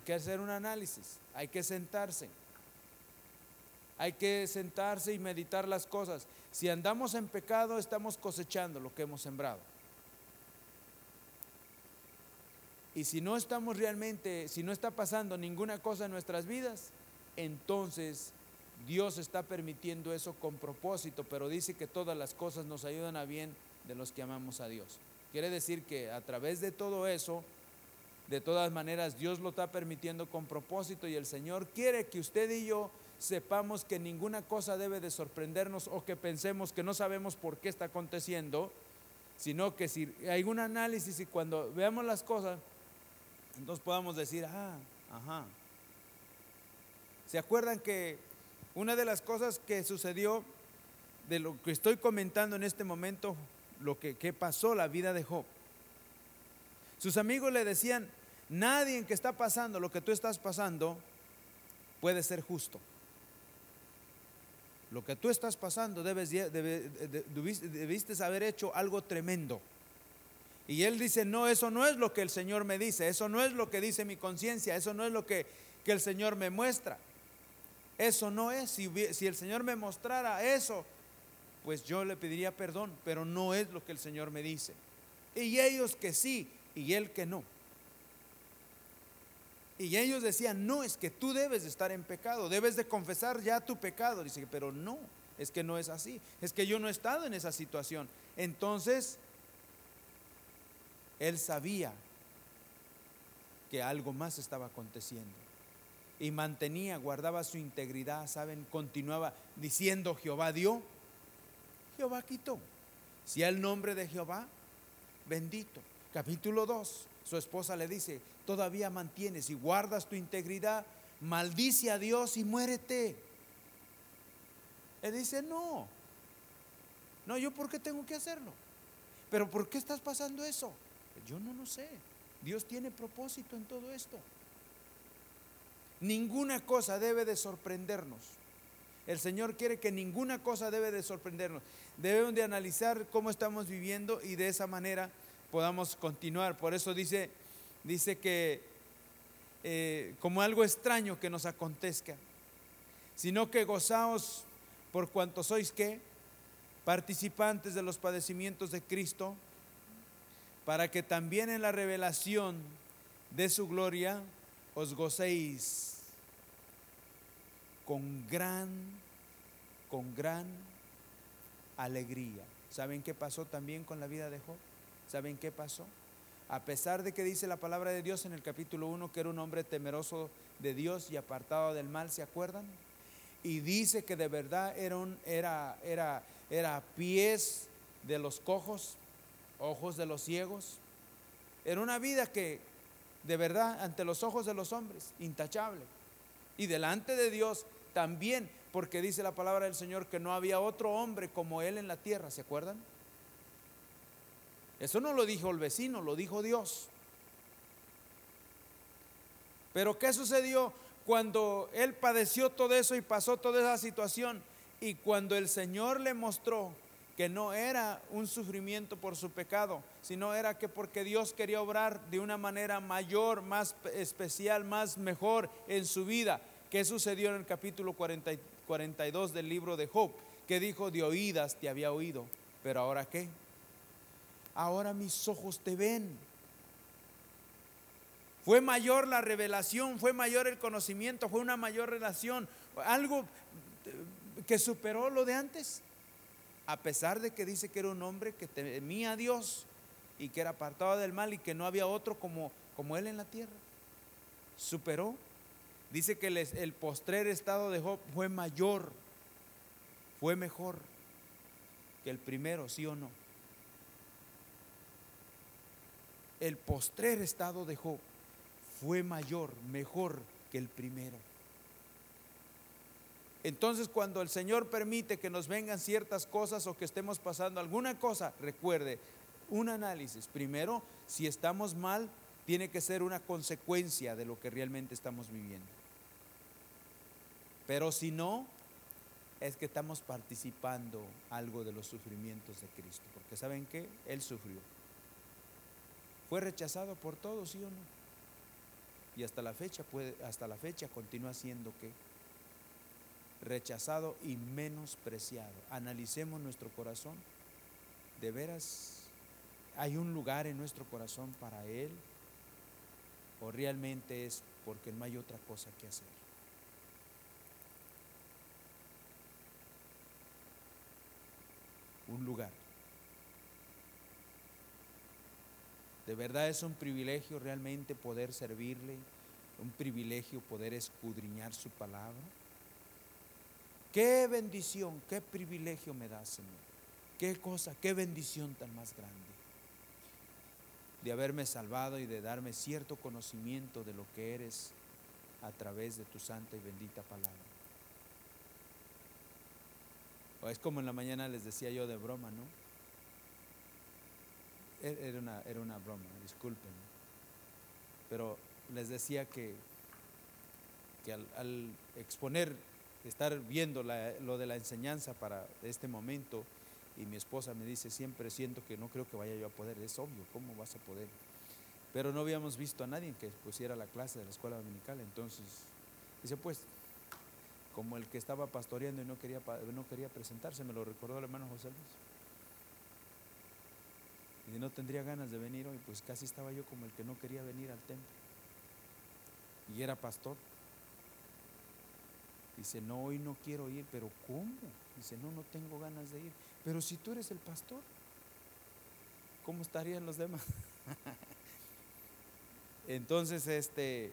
Hay que hacer un análisis, hay que sentarse. Hay que sentarse y meditar las cosas. Si andamos en pecado, estamos cosechando lo que hemos sembrado. Y si no estamos realmente, si no está pasando ninguna cosa en nuestras vidas, entonces Dios está permitiendo eso con propósito, pero dice que todas las cosas nos ayudan a bien de los que amamos a Dios. Quiere decir que a través de todo eso, de todas maneras, Dios lo está permitiendo con propósito y el Señor quiere que usted y yo sepamos que ninguna cosa debe de sorprendernos o que pensemos que no sabemos por qué está aconteciendo, sino que si hay un análisis y cuando veamos las cosas, entonces podamos decir, ah, ajá. ¿Se acuerdan que una de las cosas que sucedió de lo que estoy comentando en este momento, lo que, que pasó la vida de Job? Sus amigos le decían, nadie que está pasando lo que tú estás pasando puede ser justo. Lo que tú estás pasando debes, debiste haber hecho algo tremendo. Y él dice, no, eso no es lo que el Señor me dice, eso no es lo que dice mi conciencia, eso no es lo que, que, el Señor me muestra. Eso no es, si, si el Señor me mostrara eso, pues yo le pediría perdón, pero no es lo que el Señor me dice. Y ellos que sí, y él que no. Y ellos decían, no, es que tú debes de estar en pecado, debes de confesar ya tu pecado. Dice, pero no, es que no es así, es que yo no he estado en esa situación. Entonces, él sabía que algo más estaba aconteciendo. Y mantenía, guardaba su integridad, ¿saben? Continuaba diciendo, Jehová dio, Jehová quitó. Si el nombre de Jehová, bendito. Capítulo 2, su esposa le dice, todavía mantienes y guardas tu integridad, maldice a Dios y muérete. Él dice, no, no, yo por qué tengo que hacerlo. Pero ¿por qué estás pasando eso? Yo no lo sé. Dios tiene propósito en todo esto. Ninguna cosa debe de sorprendernos. El Señor quiere que ninguna cosa debe de sorprendernos. Debemos de analizar cómo estamos viviendo y de esa manera podamos continuar. Por eso dice dice que eh, como algo extraño que nos acontezca, sino que gozaos por cuanto sois que participantes de los padecimientos de Cristo, para que también en la revelación de su gloria os gocéis con gran, con gran alegría. ¿Saben qué pasó también con la vida de Job? ¿Saben qué pasó? a pesar de que dice la palabra de Dios en el capítulo 1 que era un hombre temeroso de Dios y apartado del mal, ¿se acuerdan? Y dice que de verdad era, un, era, era, era pies de los cojos, ojos de los ciegos. Era una vida que de verdad ante los ojos de los hombres, intachable. Y delante de Dios también, porque dice la palabra del Señor que no había otro hombre como él en la tierra, ¿se acuerdan? Eso no lo dijo el vecino, lo dijo Dios. Pero ¿qué sucedió cuando él padeció todo eso y pasó toda esa situación? Y cuando el Señor le mostró que no era un sufrimiento por su pecado, sino era que porque Dios quería obrar de una manera mayor, más especial, más mejor en su vida. ¿Qué sucedió en el capítulo 42 del libro de Job? Que dijo, de oídas te había oído, pero ahora qué? Ahora mis ojos te ven. Fue mayor la revelación, fue mayor el conocimiento, fue una mayor relación, algo que superó lo de antes. A pesar de que dice que era un hombre que temía a Dios y que era apartado del mal y que no había otro como, como él en la tierra. Superó. Dice que el postrer estado de Job fue mayor, fue mejor que el primero, sí o no. El postrer estado de Job fue mayor, mejor que el primero. Entonces cuando el Señor permite que nos vengan ciertas cosas o que estemos pasando alguna cosa, recuerde, un análisis. Primero, si estamos mal, tiene que ser una consecuencia de lo que realmente estamos viviendo. Pero si no, es que estamos participando algo de los sufrimientos de Cristo. Porque ¿saben qué? Él sufrió. Fue rechazado por todos, ¿sí o no? Y hasta la fecha hasta la fecha continúa siendo que rechazado y menospreciado. Analicemos nuestro corazón. ¿De veras hay un lugar en nuestro corazón para Él? ¿O realmente es porque no hay otra cosa que hacer? Un lugar. De verdad es un privilegio realmente poder servirle, un privilegio poder escudriñar su palabra. Qué bendición, qué privilegio me da, Señor. Qué cosa, qué bendición tan más grande. De haberme salvado y de darme cierto conocimiento de lo que eres a través de tu santa y bendita palabra. O es como en la mañana les decía yo de broma, ¿no? Er, era una, era una broma, disculpen. Pero les decía que, que al, exponer estar viendo lo de la enseñanza para este momento y mi esposa me dice, siempre siento que no creo que vaya yo a poder, es obvio, ¿cómo vas a poder? Pero no habíamos visto a nadie que pusiera la clase de la escuela dominical, entonces dice, pues, como el que estaba pastoreando y no quería, no quería presentarse, me lo recordó el hermano José Luis. Y no tendría ganas de venir hoy, pues casi estaba yo como el que no quería venir al templo. Y era pastor. Dice, no, hoy no quiero ir, pero ¿cómo? Dice, no, no tengo ganas de ir. Pero si tú eres el pastor, ¿cómo estarían los demás? Entonces, este,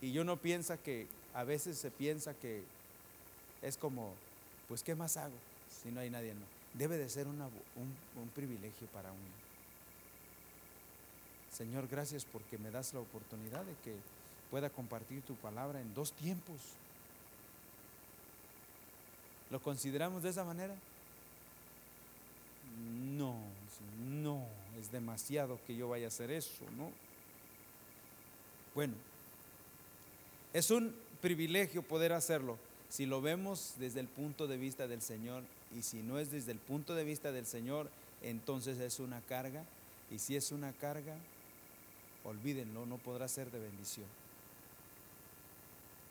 y yo no piensa que, a veces se piensa que es como, pues, ¿qué más hago si no hay nadie más? Debe de ser un, un privilegio para uno. Señor, gracias porque me das la oportunidad de que pueda compartir tu palabra en dos tiempos. ¿Lo consideramos de esa manera? No, no, es demasiado que yo vaya a hacer eso, ¿no? Bueno, es un privilegio poder hacerlo si lo vemos desde el punto de vista del Señor y si no es desde el punto de vista del Señor, entonces es una carga y si es una carga, olvídenlo, no podrá ser de bendición.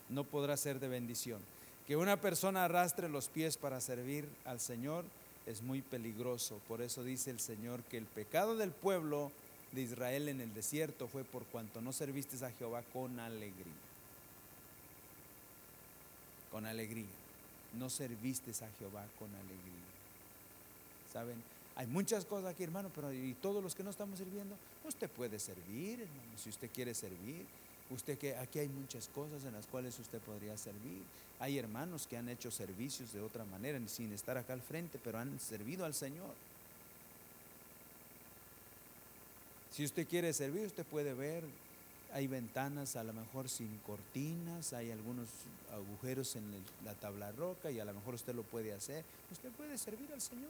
No podrá ser de bendición. Que una persona arrastre los pies para servir al Señor es muy peligroso. Por eso dice el Señor que el pecado del pueblo de Israel en el desierto fue por cuanto no serviste a Jehová con alegría. Con alegría. No serviste a Jehová con alegría. ¿Saben? Hay muchas cosas aquí, hermano, pero y todos los que no estamos sirviendo, usted puede servir, hermano, si usted quiere servir. Usted que aquí hay muchas cosas en las cuales usted podría servir. Hay hermanos que han hecho servicios de otra manera, sin estar acá al frente, pero han servido al Señor. Si usted quiere servir, usted puede ver, hay ventanas a lo mejor sin cortinas, hay algunos agujeros en la tabla roca y a lo mejor usted lo puede hacer. Usted puede servir al Señor.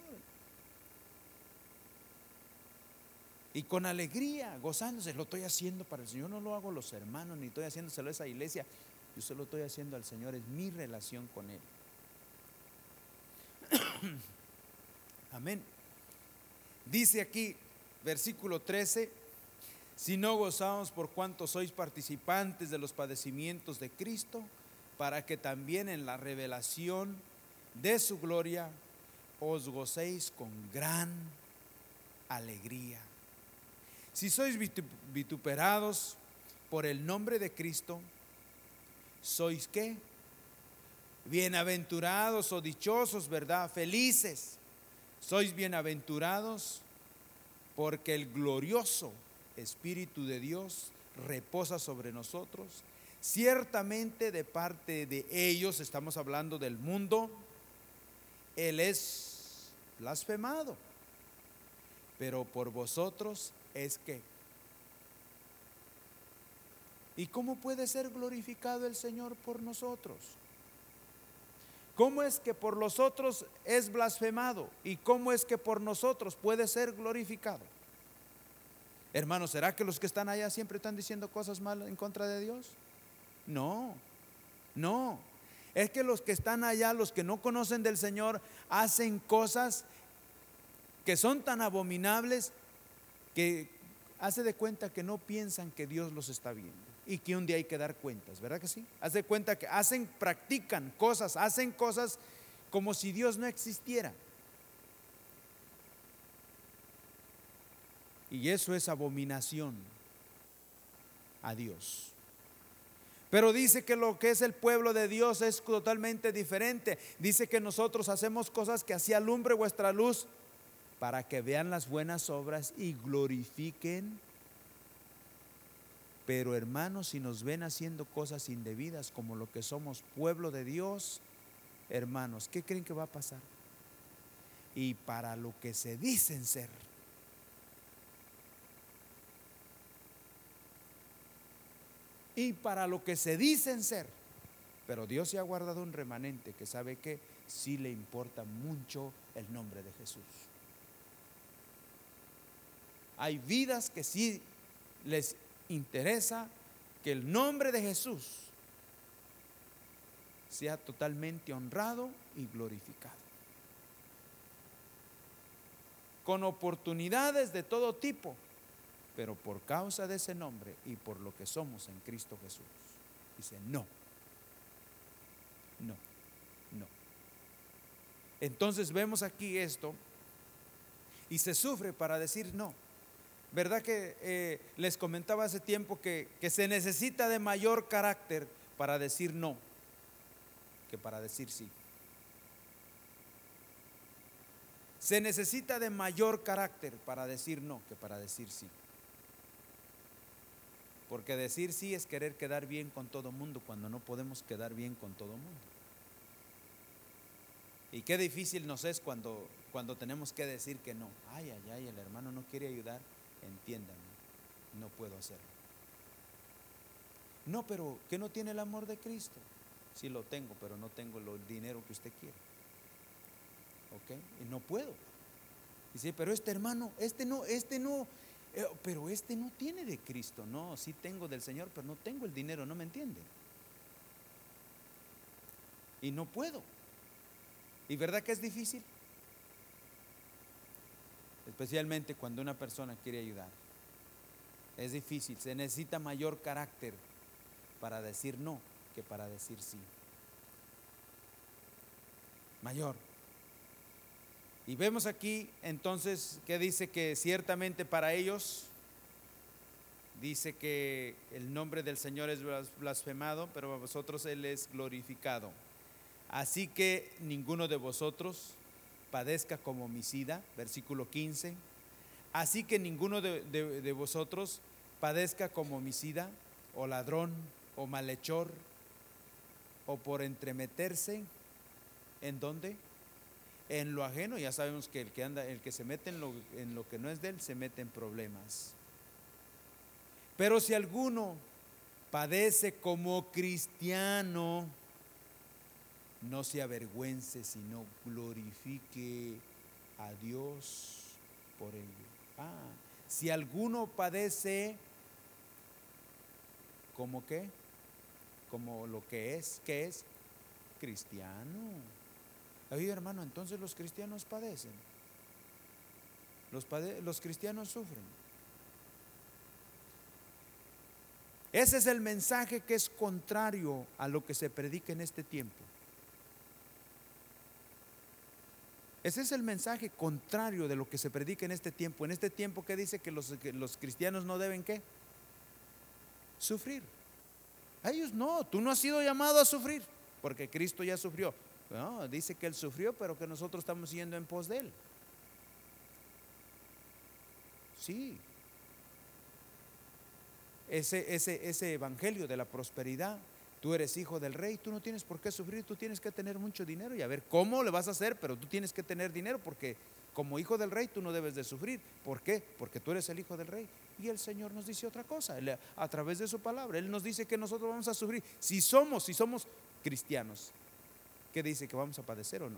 y con alegría, gozándose, lo estoy haciendo para el Señor, no lo hago los hermanos, ni estoy haciéndoselo a esa iglesia, yo se lo estoy haciendo al Señor, es mi relación con Él. Amén. Dice aquí, versículo 13, si no gozamos por cuanto sois participantes de los padecimientos de Cristo, para que también en la revelación de su gloria os gocéis con gran alegría. Si sois vituperados por el nombre de Cristo, ¿sois qué? Bienaventurados o dichosos, ¿verdad? Felices. Sois bienaventurados porque el glorioso Espíritu de Dios reposa sobre nosotros. Ciertamente de parte de ellos, estamos hablando del mundo, Él es blasfemado, pero por vosotros es que. ¿Y cómo puede ser glorificado el Señor por nosotros? ¿Cómo es que por los otros es blasfemado? ¿Y cómo es que por nosotros puede ser glorificado? Hermanos, ¿será que los que están allá siempre están diciendo cosas malas en contra de Dios? No, no. Es que los que están allá, los que no conocen del Señor, hacen cosas que son tan abominables que hace de cuenta que no piensan que Dios los está viendo. y que un día hay que dar cuentas, ¿verdad que sí? Haz de cuenta que hacen, practican cosas, hacen cosas como si Dios no existiera. Y eso es abominación a Dios. Pero dice que lo que es el pueblo de Dios es totalmente diferente. Dice que nosotros hacemos cosas que así alumbre vuestra luz para que vean las buenas obras y glorifiquen. Pero hermanos, si nos ven haciendo cosas indebidas como lo que somos pueblo de Dios, hermanos, ¿qué creen que va a pasar? Y para lo que se dicen ser. Y para lo que se dicen ser. Pero Dios se ha guardado un remanente que sabe que sí le importa mucho el nombre de Jesús. Hay vidas que sí les interesa que el nombre de Jesús sea totalmente honrado y glorificado. Con oportunidades de todo tipo, pero por causa de ese nombre y por lo que somos en Cristo Jesús. Dice, no, no, no. Entonces vemos aquí esto y se sufre para decir no. ¿Verdad que eh, les comentaba hace tiempo que, que se necesita de mayor carácter para decir no que para decir sí? Se necesita de mayor carácter para decir no que para decir sí. Porque decir sí es querer quedar bien con todo mundo cuando no podemos quedar bien con todo mundo. Y qué difícil nos es cuando, cuando tenemos que decir que no. Ay, ay, ay, el hermano no quiere ayudar entiéndanme, no puedo hacerlo. No, pero que no tiene el amor de Cristo. Sí lo tengo, pero no tengo el dinero que usted quiere. ¿Ok? Y no puedo. Dice, pero este hermano, este no, este no, pero este no tiene de Cristo. No, sí tengo del Señor, pero no tengo el dinero, ¿no me entiende? Y no puedo. ¿Y verdad que es difícil? especialmente cuando una persona quiere ayudar. Es difícil, se necesita mayor carácter para decir no que para decir sí. Mayor. Y vemos aquí entonces que dice que ciertamente para ellos, dice que el nombre del Señor es blasfemado, pero a vosotros Él es glorificado. Así que ninguno de vosotros padezca como homicida, versículo 15. Así que ninguno de, vosotros padezca como homicida, o ladrón, o malhechor, o por entremeterse. ¿En dónde? En lo ajeno, ya sabemos que el que anda, el que se mete en lo, en lo que no es de él, se mete en problemas. Pero si alguno padece como cristiano, no se avergüence, sino glorifique a Dios por ello. Ah, si alguno padece, ¿como qué? Como lo que es, ¿qué es? Cristiano. Oye, hermano, entonces los cristianos padecen. Los, los cristianos sufren. Ese es el mensaje que es contrario a lo que se predica en este tiempo. Ese es el mensaje contrario de lo que se predica en este tiempo. En este tiempo que dice que los, los cristianos no deben qué? Sufrir. A ellos no, tú no has sido llamado a sufrir, porque Cristo ya sufrió. No, dice que Él sufrió, pero que nosotros estamos yendo en pos de Él. Sí. Ese, ese, ese evangelio de la prosperidad Tú eres hijo del rey, tú no tienes por qué sufrir, tú tienes que tener mucho dinero y a ver cómo le vas a hacer, pero tú tienes que tener dinero porque como hijo del rey tú no debes de sufrir. ¿Por qué? Porque tú eres el hijo del rey. Y el Señor nos dice otra cosa, a través de su palabra. Él nos dice que nosotros vamos a sufrir. Si somos, si somos cristianos, ¿qué dice? ¿Que vamos a padecer o no?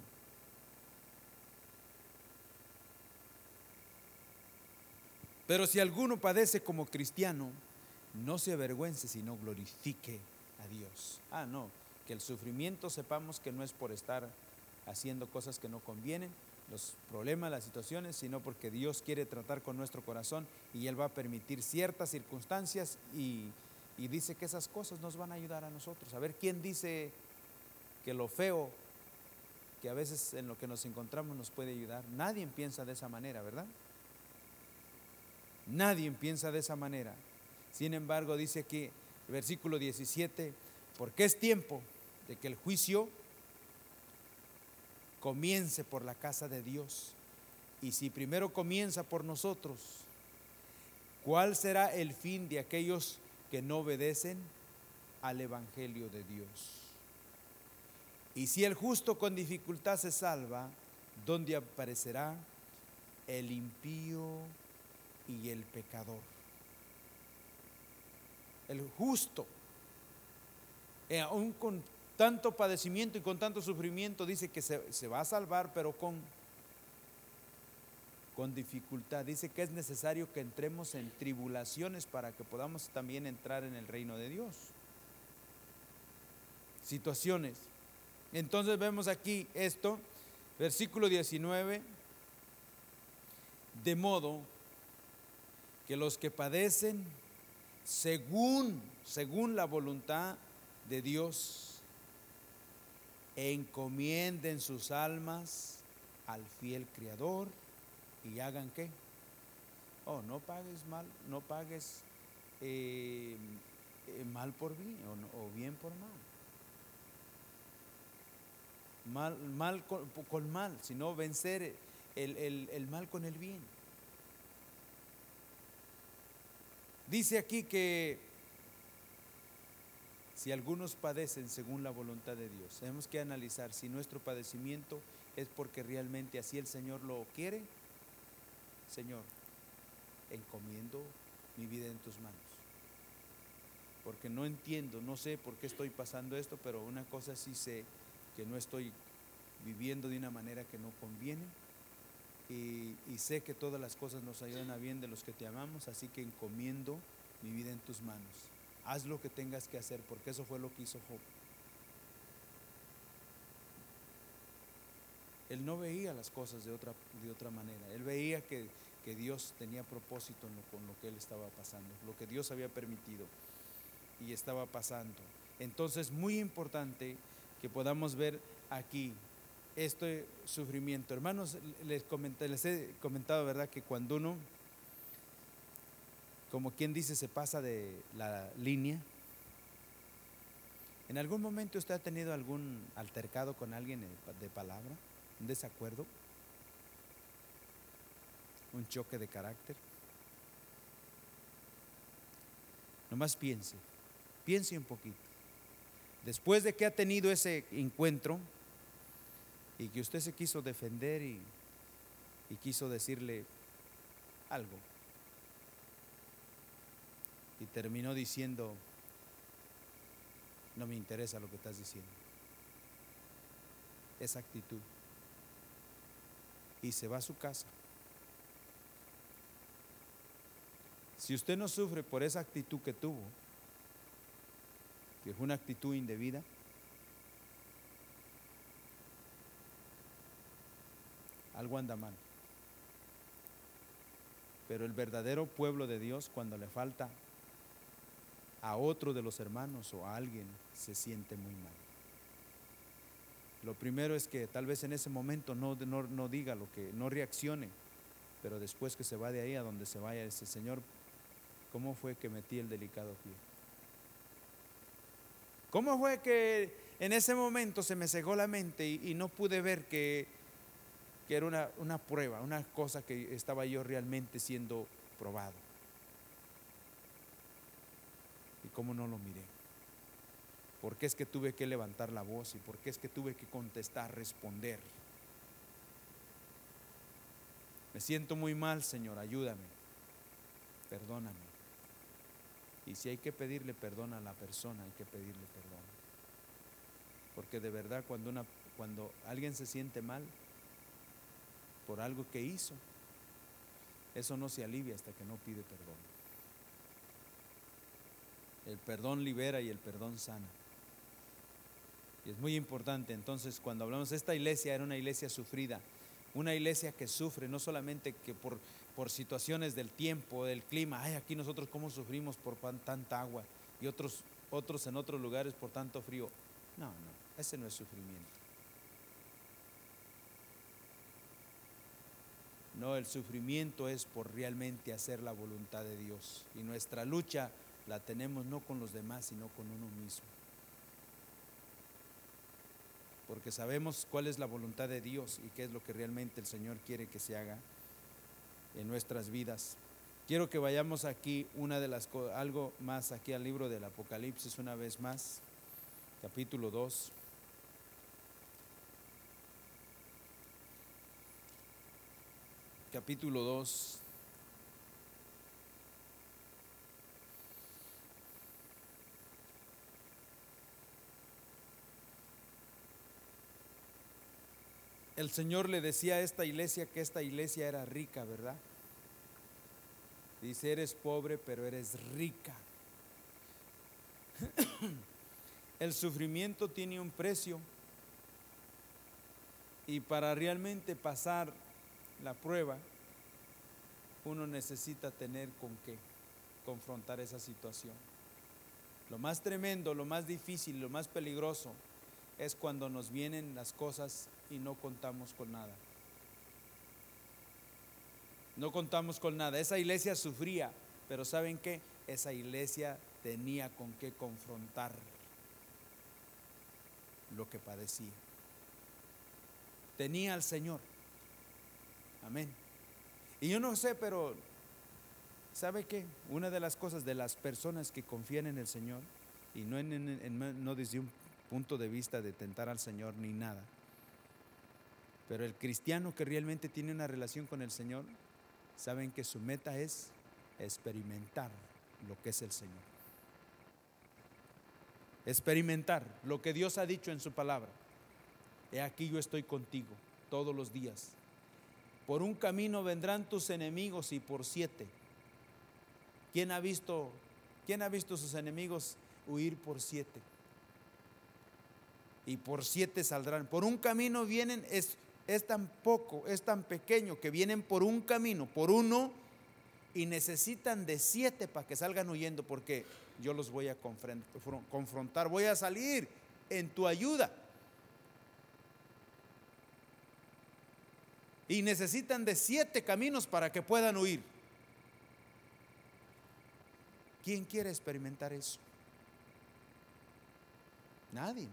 Pero si alguno padece como cristiano, no se avergüence, sino glorifique a Dios. Ah, no, que el sufrimiento sepamos que no es por estar haciendo cosas que no convienen, los problemas, las situaciones, sino porque Dios quiere tratar con nuestro corazón y Él va a permitir ciertas circunstancias y Y dice que esas cosas nos van a ayudar a nosotros. A ver, ¿quién dice que lo feo que a veces en lo que nos encontramos nos puede ayudar? Nadie piensa de esa manera, ¿verdad? Nadie piensa de esa manera. Sin embargo, dice aquí, versículo 17, porque es tiempo de que el juicio comience por la casa de Dios. Y si primero comienza por nosotros, ¿cuál será el fin de aquellos que no obedecen al Evangelio de Dios? Y si el justo con dificultad se salva, ¿dónde aparecerá el impío y el pecador? El justo, eh, aún con tanto padecimiento y con tanto sufrimiento, dice que se, se va a salvar, pero con con dificultad. Dice que es necesario que entremos en tribulaciones para que podamos también entrar en el reino de Dios. Situaciones. Entonces vemos aquí esto, versículo 19, de modo que los que padecen según, según la voluntad de Dios, encomienden sus almas al fiel Creador y hagan qué. Oh, no pagues mal, no pagues eh, eh, mal por bien o, bien por mal. Mal, mal con, mal, sino vencer el, el mal con el bien. Dice aquí que si algunos padecen según la voluntad de Dios, tenemos que analizar si nuestro padecimiento es porque realmente así el Señor lo quiere Señor, encomiendo mi vida en tus manos. Porque no entiendo, no sé por qué estoy pasando esto, pero una cosa sí sé, que no estoy viviendo de una manera que no conviene. Y, sé que todas las cosas nos ayudan a bien de los que te amamos, así que encomiendo mi vida en tus manos. Haz lo que tengas que hacer, porque eso fue lo que hizo Job. Él no veía las cosas de otra, de otra manera. Él veía que, Dios tenía propósito con lo que él estaba pasando, lo que Dios había permitido y estaba pasando. Entonces, muy importante que podamos ver aquí este sufrimiento. Hermanos, les, he comentado, ¿verdad?, que cuando uno, como quien dice, se pasa de la línea, ¿en algún momento usted ha tenido algún altercado con alguien de palabra? un desacuerdo, un choque de carácter. Nomás piense, piense un poquito. Después de que ha tenido ese encuentro y que usted se quiso defender y, quiso decirle algo, y terminó diciendo, no me interesa lo que estás diciendo. Esa actitud y se va a su casa. Si usted no sufre por esa actitud que tuvo, que fue una actitud indebida, algo anda mal. Pero el verdadero pueblo de Dios, cuando le falta a otro de los hermanos o a alguien, se siente muy mal. Lo primero es que tal vez en ese momento no, no, diga lo que, no reaccione, pero después que se va de ahí a donde se vaya, ese Señor, ¿cómo fue que metí el delicado pie? ¿Cómo fue que en ese momento se me cegó la mente y, no pude ver que, que era una, una prueba, una cosa que estaba yo realmente siendo probado? ¿Y cómo no lo miré? ¿Por qué es que tuve que levantar la voz y por qué es que tuve que contestar, responder? Me siento muy mal, Señor, ayúdame, perdóname. Y si hay que pedirle perdón a la persona, hay que pedirle perdón. Porque de verdad cuando, una, cuando alguien se siente mal por algo que hizo, eso no se alivia hasta que no pide perdón. El perdón libera y el perdón sana. Y es muy importante, entonces, cuando hablamos esta iglesia, era una iglesia sufrida, una iglesia que sufre, no solamente que por, por situaciones del tiempo, del clima, ay, aquí nosotros cómo sufrimos por tanta agua. y otros, otros en otros lugares por tanto frío. No, no, ese no es sufrimiento. No, el sufrimiento es por realmente hacer la voluntad de Dios. Y nuestra lucha la tenemos no con los demás, sino con uno mismo. Porque sabemos cuál es la voluntad de Dios y qué es lo que realmente el Señor quiere que se haga en nuestras vidas. Quiero que vayamos aquí una de las algo más aquí al libro del Apocalipsis una vez más, capítulo 2. Capítulo 2. El Señor le decía a esta iglesia que esta iglesia era rica, ¿verdad? Dice, eres pobre, pero eres rica. El sufrimiento tiene un precio y para realmente pasar la prueba, uno necesita tener con qué confrontar esa situación. Lo más tremendo, lo más difícil, lo más peligroso es cuando nos vienen las cosas y no contamos con nada. No contamos con nada. Esa iglesia sufría, pero ¿saben qué? Esa iglesia tenía con qué confrontar lo que padecía. Tenía al Señor. Amén. Y yo no sé, pero ¿sabe qué? Una de las cosas de las personas que confían en el Señor, y no, en, no desde un punto de vista de tentar al Señor ni nada, pero el cristiano que realmente tiene una relación con el Señor, saben que su meta es experimentar lo que es el Señor. Experimentar lo que Dios ha dicho en su palabra. He aquí yo estoy contigo todos los días. Por un camino vendrán tus enemigos y por siete. ¿Quién ha visto, quién ha visto sus enemigos huir por siete? Y por siete saldrán. Por un camino vienen, es es tan poco, es tan pequeño que vienen por un camino, por uno, y necesitan de siete para que salgan huyendo, porque yo los voy a confrontar, voy a salir en tu ayuda. Y necesitan de siete caminos para que puedan huir. ¿Quién quiere experimentar eso? Nadie.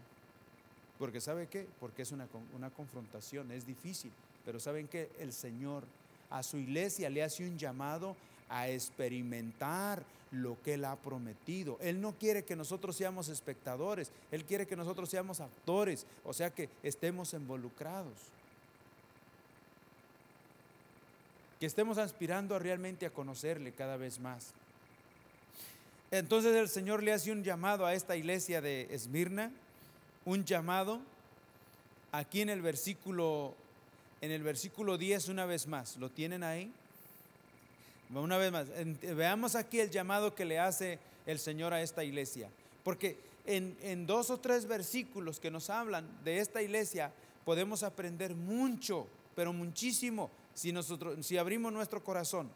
Porque ¿sabe qué? Porque es una, una confrontación, es difícil. Pero ¿saben qué? El Señor a su iglesia le hace un llamado a experimentar lo que Él ha prometido. Él no quiere que nosotros seamos espectadores, Él quiere que nosotros seamos actores, o sea que estemos involucrados. Que estemos aspirando realmente a conocerle cada vez más. Entonces el Señor le hace un llamado a esta iglesia de Esmirna un llamado aquí en el versículo en el versículo 10 una vez más. ¿Lo tienen ahí? Una vez más, veamos aquí el llamado que le hace el Señor a esta iglesia. Porque en, en, dos o tres versículos que nos hablan de esta iglesia podemos aprender mucho, pero muchísimo, si, nosotros, si abrimos nuestro corazón.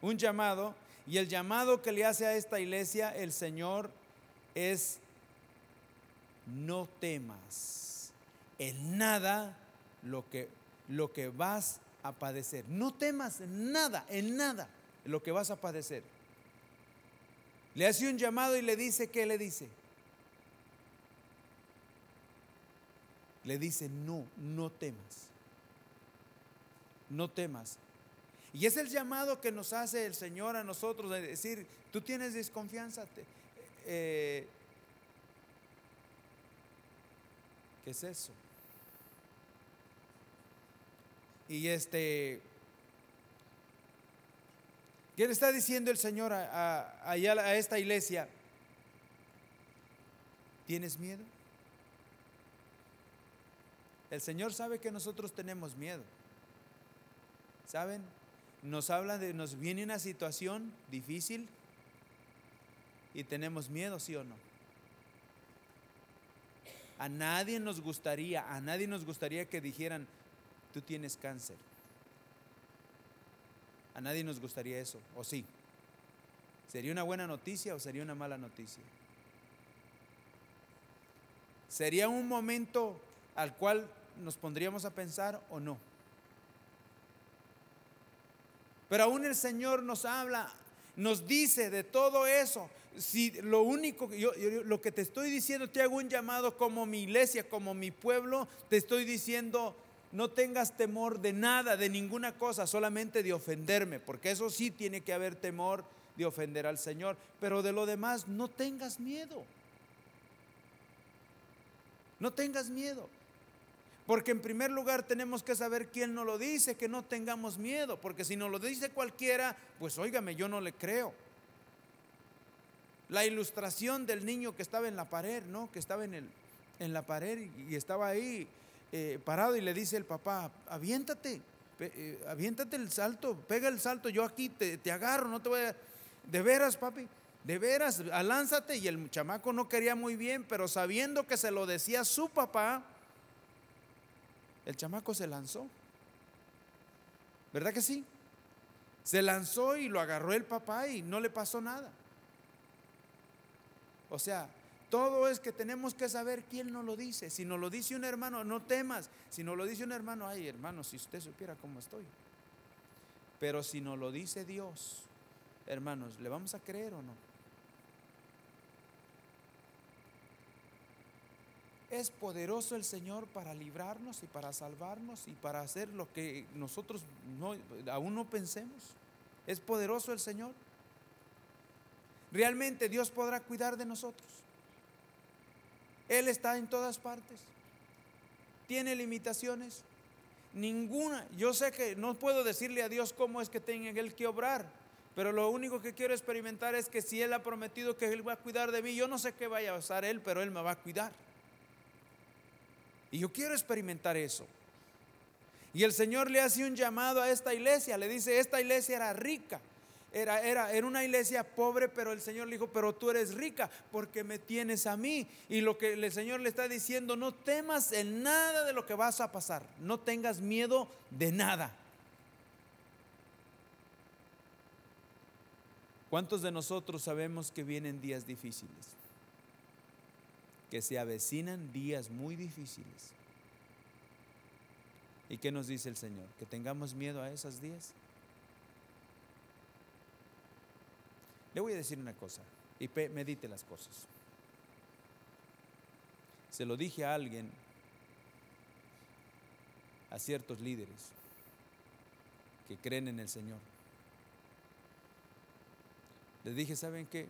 Un llamado, y el llamado que le hace a esta iglesia el Señor es no temas en nada lo que, lo que vas a padecer. No temas en nada, en nada lo que vas a padecer. Le hace un llamado y le dice, ¿qué le dice? Le dice, no, no temas. No temas. Y es el llamado que nos hace el Señor a nosotros de decir, tú tienes desconfianza, eh, ¿Qué es eso? Y este, ¿qué le está diciendo el Señor a, a esta iglesia? ¿Tienes miedo? El Señor sabe que nosotros tenemos miedo. ¿Saben? Nos habla de, nos viene una situación difícil y tenemos miedo, ¿sí o no? A nadie nos gustaría, a nadie nos gustaría que dijeran, tú tienes cáncer. A nadie nos gustaría eso, ¿o sí? ¿Sería una buena noticia o sería una mala noticia? ¿Sería un momento al cual nos pondríamos a pensar o no? Pero aún el Señor nos habla, nos dice de todo eso. Si lo único que yo, lo que te estoy diciendo, te hago un llamado como mi iglesia, como mi pueblo, te estoy diciendo, no tengas temor de nada, de ninguna cosa, solamente de ofenderme, porque eso sí tiene que haber temor de ofender al Señor, pero de lo demás no tengas miedo. No tengas miedo. Porque en primer lugar tenemos que saber quién nos lo dice, que no tengamos miedo, porque si nos lo dice cualquiera, pues óigame, yo no le creo. La ilustración del niño que estaba en la pared, ¿no? Que estaba en, el, en la pared y, estaba ahí eh, parado y le dice el papá, aviéntate, eh, aviéntate el salto, pega el salto, yo aquí te, te agarro, no te voy a... De veras, papi, de veras, alánzate. Y el chamaco no quería muy bien, pero sabiendo que se lo decía su papá, el chamaco se lanzó. ¿Verdad que sí? Se lanzó y lo agarró el papá y no le pasó nada. O sea, todo es que tenemos que saber quién nos lo dice. Si nos lo dice un hermano, no temas. Si nos lo dice un hermano, ay hermano, si usted supiera cómo estoy. Pero si nos lo dice Dios, hermanos, ¿le vamos a creer o no? Es poderoso el Señor para librarnos y para salvarnos y para hacer lo que nosotros no, aún no pensemos. Es poderoso el Señor. Realmente Dios podrá cuidar de nosotros. Él está en todas partes. ¿Tiene limitaciones? Ninguna. Yo sé que no puedo decirle a Dios cómo es que tenga Él que obrar, pero lo único que quiero experimentar es que si Él ha prometido que Él va a cuidar de mí, yo no sé qué vaya a usar Él, pero Él me va a cuidar. Y yo quiero experimentar eso. Y el Señor le hace un llamado a esta iglesia, le dice, esta iglesia era rica. Era, era, era, una iglesia pobre, pero el Señor le dijo, pero tú eres rica porque me tienes a mí. Y lo que el Señor le está diciendo, no temas en nada de lo que vas a pasar, no tengas miedo de nada. ¿Cuántos de nosotros sabemos que vienen días difíciles? que se avecinan días muy difíciles. ¿Y qué nos dice el Señor? ¿Que tengamos miedo a esos días? Le voy a decir una cosa y medite las cosas. Se lo dije a alguien, a ciertos líderes que creen en el Señor. Les dije, ¿saben qué?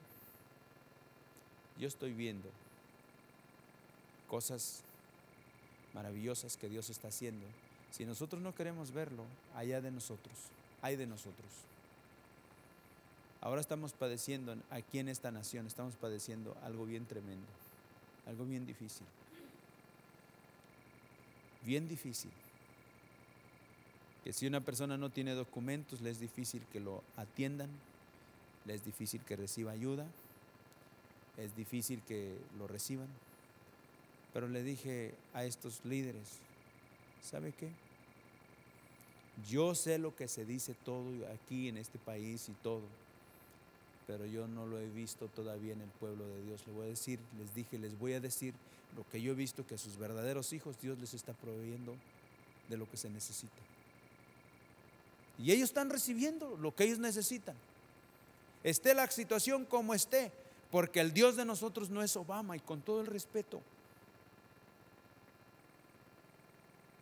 Yo estoy viendo cosas maravillosas que Dios está haciendo. Si nosotros no queremos verlo, allá de nosotros, hay de nosotros. Ahora estamos padeciendo aquí en esta nación, estamos padeciendo algo bien tremendo, algo bien difícil. Bien difícil. Que si una persona no tiene documentos, le es difícil que lo atiendan, le es difícil que reciba ayuda, es difícil que lo reciban. Pero le dije a estos líderes, ¿sabe qué? Yo sé lo que se dice todo aquí en este país y todo, pero yo no lo he visto todavía en el pueblo de Dios. Le voy a decir, les dije, les voy a decir lo que yo he visto que a sus verdaderos hijos Dios les está proveyendo de lo que se necesita. Y ellos están recibiendo lo que ellos necesitan. Esté la situación como esté, porque el Dios de nosotros no es Obama y con todo el respeto,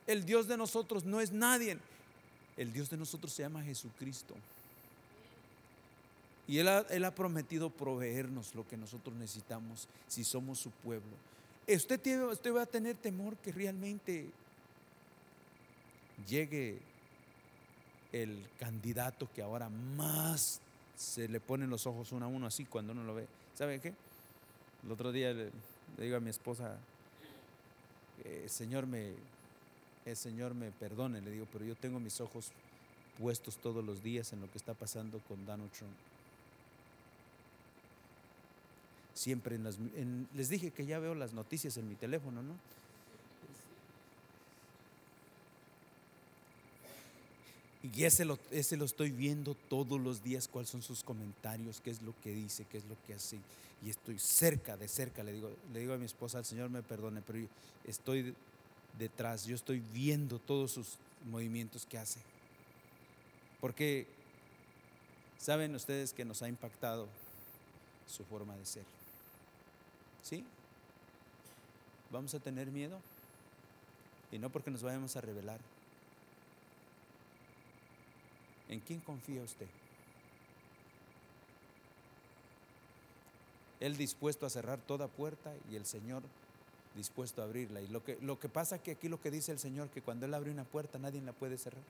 El Dios de nosotros no es nadie. El Dios de nosotros se llama Jesucristo. Y Él ha, prometido proveernos lo que nosotros necesitamos si somos su pueblo. Usted, va a tener temor que realmente llegue el candidato que ahora más se le ponen los ojos uno a uno así cuando uno lo ve. ¿Sabe qué? El otro día le, digo a mi esposa, eh, Señor, me, el Señor me perdone, le digo, pero yo tengo mis ojos puestos todos los días en lo que está pasando con Donald Trump. Siempre en las... les dije que ya veo las noticias en mi teléfono, ¿no? Y ese lo, estoy viendo todos los días, cuáles son sus comentarios, qué es lo que dice, qué es lo que hace. Y estoy cerca, de cerca, le digo, le digo a mi esposa, al Señor me perdone, pero estoy detrás, yo estoy viendo todos sus movimientos que hace. Porque saben ustedes que nos ha impactado su forma de ser. ¿Sí? ¿Vamos a tener miedo? Y no porque nos vayamos a revelar. ¿En quién confía usted? Él dispuesto a cerrar toda puerta y el Señor dispuesto a abrirla. Y lo que, lo que pasa que aquí lo que dice el Señor, que cuando Él abre una puerta nadie la puede cerrar.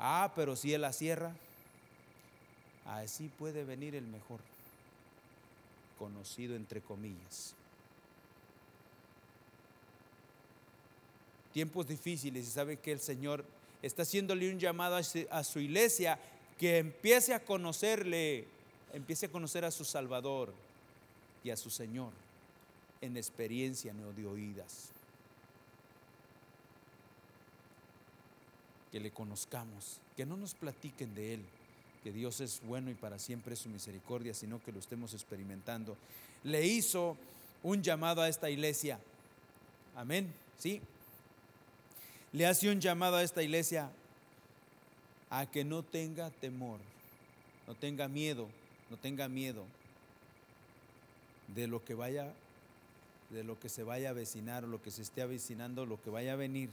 Ah, pero si Él la cierra, así puede venir el mejor, conocido entre comillas. Tiempos difíciles y sabe que el Señor está haciéndole un llamado a su iglesia que empiece a conocerle, empiece a conocer a su Salvador y a su Señor en experiencia, no de oídas. Que le conozcamos, que no nos platiquen de Él, que Dios es bueno y para siempre es su misericordia, sino que lo estemos experimentando. Le hizo un llamado a esta iglesia. Amén. ¿Sí? le hace un llamado a esta iglesia a que no tenga temor, no tenga miedo, no tenga miedo de lo que vaya, de lo que se vaya a avecinar o lo que se esté avecinando, lo que vaya a venir,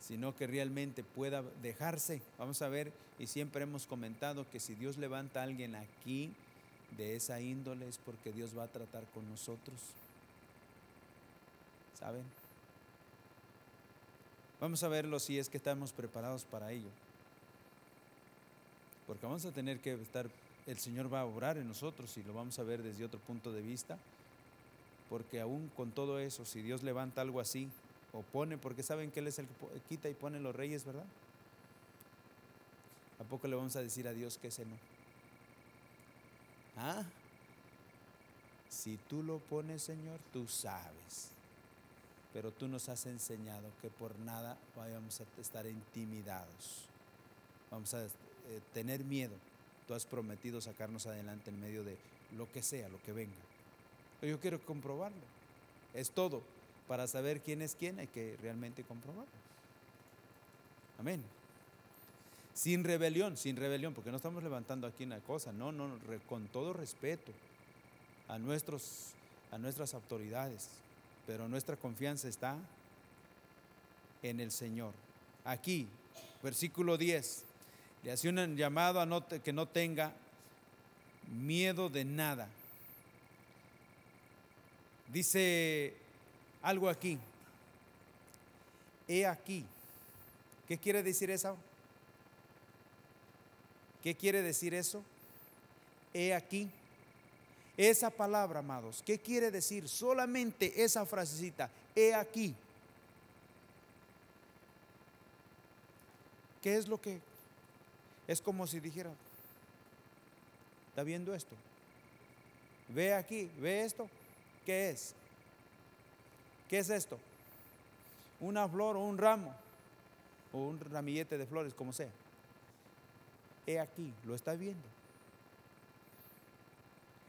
sino que realmente pueda dejarse. Vamos a ver, y siempre hemos comentado que si Dios levanta a alguien aquí de esa índole es porque Dios va a tratar con nosotros. ¿Saben? Vamos a verlo si es que estamos preparados para ello. Porque vamos a tener que estar, el Señor va a obrar en nosotros y lo vamos a ver desde otro punto de vista. Porque aún con todo eso, si Dios levanta algo así, o pone, porque saben que Él es el que quita y pone los reyes, ¿verdad? ¿A poco le vamos a decir a Dios que ese no? ¿Ah? Si tú lo pones, Señor, tú sabes pero tú nos has enseñado que por nada vayamos a estar intimidados, vamos a eh, tener miedo. Tú has prometido sacarnos adelante en medio de lo que sea, lo que venga. Yo quiero comprobarlo. Es todo. Para saber quién es quién hay que realmente comprobarlo. Amén. Sin rebelión, sin rebelión, porque no estamos levantando aquí una cosa, no, no, con todo respeto a, nuestros, a nuestras autoridades, pero nuestra confianza está en el Señor. Aquí, versículo 10, le hace un llamado a que no tenga miedo de nada. Dice algo aquí. He aquí. ¿Qué quiere decir eso? ¿Qué quiere decir eso? He aquí. Esa palabra, amados, ¿qué quiere decir? Solamente esa frasecita, he aquí. ¿Qué es lo que? Es como si dijera, ¿está viendo esto? Ve aquí, ve esto. ¿Qué es? ¿Qué es esto? Una flor o un ramo o un ramillete de flores, como sea. He aquí, lo está viendo.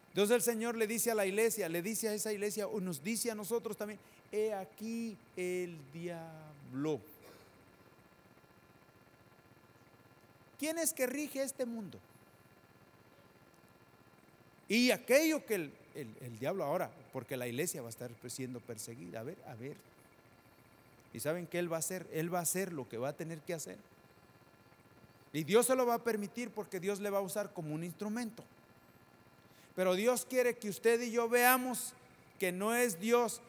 Entonces el Señor le dice a la iglesia, le dice a esa iglesia, o nos dice a nosotros también, he aquí el diablo. ¿Quién es que rige este mundo? Y aquello que el, el, diablo ahora, porque la iglesia va a estar siendo perseguida. A ver, a ver. ¿Y saben qué él va a hacer? Él va a hacer lo que va a tener que hacer. Y Dios se lo va a permitir porque Dios le va a usar como un instrumento. Pero Dios quiere que usted y yo veamos que no es Dios.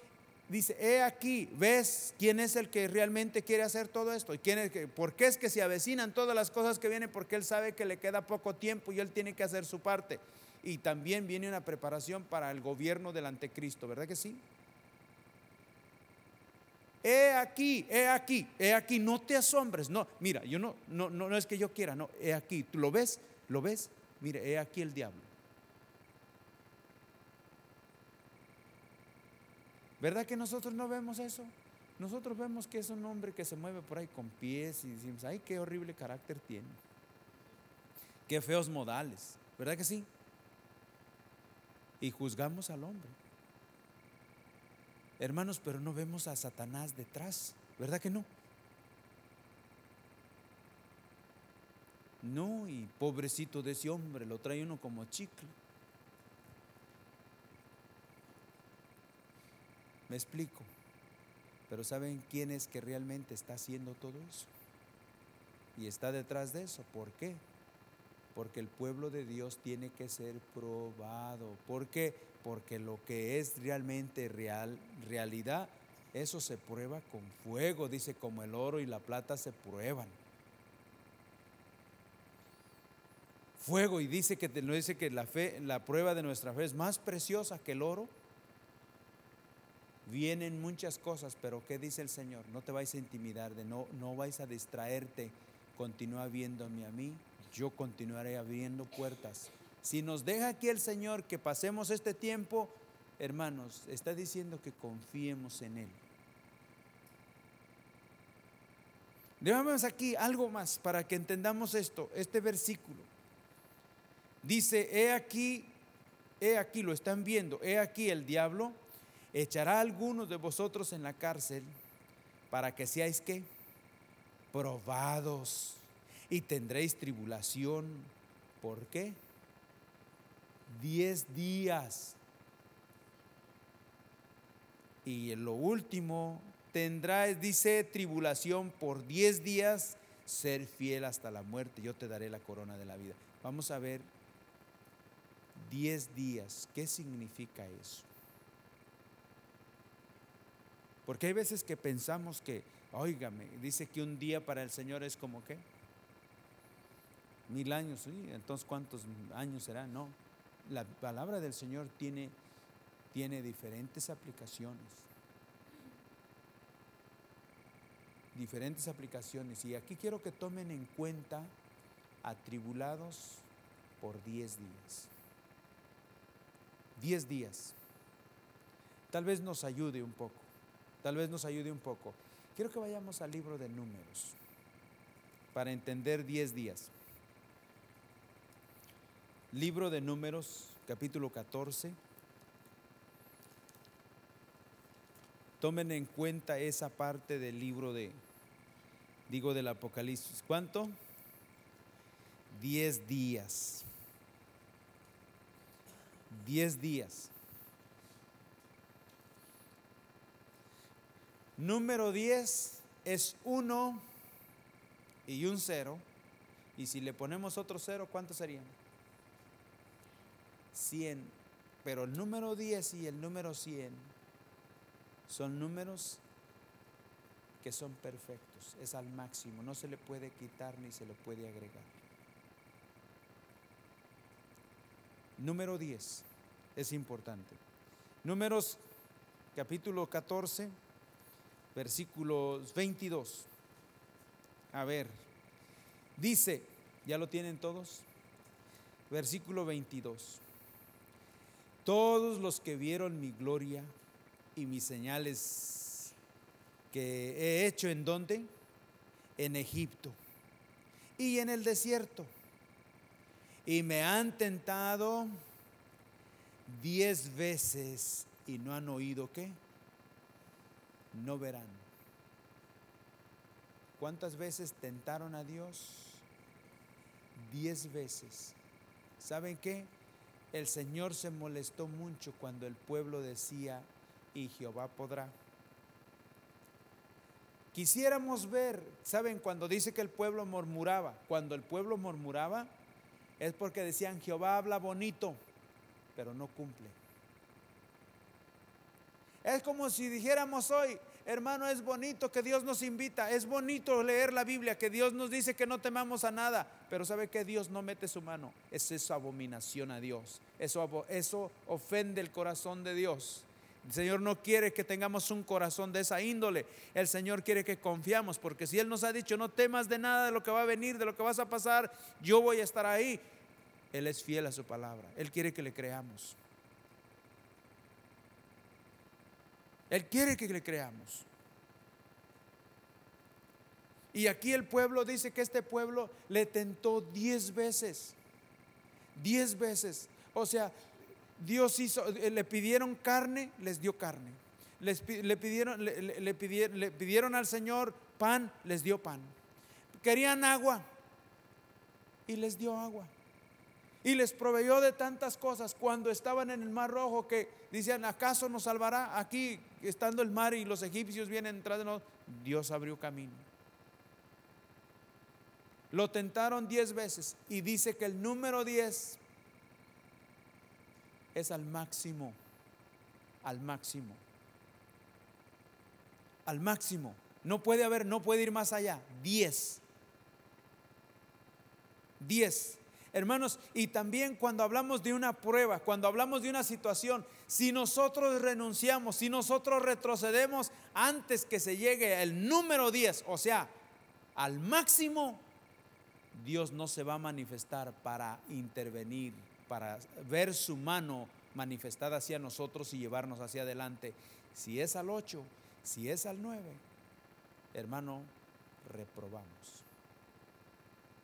Dice, he aquí, ¿ves quién es el que realmente quiere hacer todo esto? ¿Y quién es que, por qué es que se avecinan todas las cosas que vienen? Porque Él sabe que le queda poco tiempo y Él tiene que hacer su parte. Y también viene una preparación para el gobierno del anticristo, ¿verdad que sí? He aquí, he aquí, he aquí, no te asombres. No, mira, yo no, no, no, no es que yo quiera, no, he aquí, ¿tú lo ves? ¿Lo ves? Mire, he aquí el diablo. ¿Verdad que nosotros no vemos eso? nosotros vemos que es un hombre que se mueve por ahí con pies y decimos, ay, qué horrible carácter tiene. Qué feos modales, ¿verdad que sí? Y juzgamos al hombre. Hermanos, pero no vemos a Satanás detrás, ¿verdad que no? No, y pobrecito de ese hombre, lo trae uno como chicle. Me explico. Pero ¿saben quién es que realmente está haciendo todo eso? Y está detrás de eso. ¿Por qué? Porque el pueblo de Dios tiene que ser probado. ¿Por qué? Porque lo que es realmente real, realidad, eso se prueba con fuego. Dice, como el oro y la plata se prueban. Fuego y dice que, dice que la fe, la prueba de nuestra fe es más preciosa que el oro Vienen muchas cosas, pero ¿qué dice el Señor? No te vais a intimidar, de no, no vais a distraerte. Continúa viéndome a mí, yo continuaré abriendo puertas. Si nos deja aquí el Señor que pasemos este tiempo, hermanos, está diciendo que confiemos en Él. Dejamos aquí algo más para que entendamos esto, este versículo. Dice, he aquí, he aquí, lo están viendo, he aquí el diablo echará a algunos de vosotros en la cárcel para que seáis que probados y tendréis tribulación. ¿Por qué? Diez días. Y en lo último, tendrás, dice, tribulación por diez días, ser fiel hasta la muerte. Yo te daré la corona de la vida. Vamos a ver diez días. ¿Qué significa eso? Porque hay veces que pensamos que, óigame, dice que un día para el Señor es como qué? Mil años, ¿sí? entonces ¿cuántos años será? No. La palabra del Señor tiene, tiene diferentes aplicaciones. Diferentes aplicaciones. Y aquí quiero que tomen en cuenta atribulados por diez días. Diez días. Tal vez nos ayude un poco tal vez nos ayude un poco. Quiero que vayamos al libro de números para entender 10 días. Libro de números, capítulo 14. Tomen en cuenta esa parte del libro de, digo, del Apocalipsis. ¿Cuánto? 10 días. 10 días. Número 10 es 1 y un 0. Y si le ponemos otro 0, ¿cuántos serían? 100. Pero el número 10 y el número 100 son números que son perfectos, es al máximo, no se le puede quitar ni se le puede agregar. Número 10 es importante. Números capítulo 14 versículos 22. A ver, dice, ¿ya lo tienen todos? Versículo 22. Todos los que vieron mi gloria y mis señales que he hecho en donde? En Egipto y en el desierto. Y me han tentado diez veces y no han oído qué? no verán. ¿Cuántas veces tentaron a Dios? Diez veces. ¿Saben qué? El Señor se molestó mucho cuando el pueblo decía, y Jehová podrá. Quisiéramos ver, ¿saben? Cuando dice que el pueblo murmuraba, cuando el pueblo murmuraba, es porque decían, Jehová habla bonito, pero no cumple. Es como si dijéramos hoy, hermano, es bonito que Dios nos invita, es bonito leer la Biblia, que Dios nos dice que no temamos a nada, pero sabe que Dios no mete su mano. Es esa abominación a Dios. Eso, eso ofende el corazón de Dios. El Señor no quiere que tengamos un corazón de esa índole. El Señor quiere que confiamos, porque si Él nos ha dicho, no temas de nada de lo que va a venir, de lo que vas a pasar, yo voy a estar ahí. Él es fiel a su palabra. Él quiere que le creamos. Él quiere que le creamos. Y aquí el pueblo dice que este pueblo le tentó diez veces. Diez veces. O sea, Dios hizo, eh, le pidieron carne, les dio carne. Les, le, pidieron, le, pidieron, le pidieron al Señor pan, les dio pan. Querían agua y les dio agua. Y les proveyó de tantas cosas cuando estaban en el mar rojo que decían, ¿acaso nos salvará aquí estando el mar y los egipcios vienen detrás de nosotros? Dios abrió camino. Lo tentaron diez veces y dice que el número diez es al máximo, al máximo, al máximo. No puede haber, no puede ir más allá. Diez. Diez. Hermanos, y también cuando hablamos de una prueba, cuando hablamos de una situación, si nosotros renunciamos, si nosotros retrocedemos antes que se llegue el número 10, o sea, al máximo, Dios no se va a manifestar para intervenir, para ver su mano manifestada hacia nosotros y llevarnos hacia adelante. Si es al 8, si es al 9, hermano, reprobamos.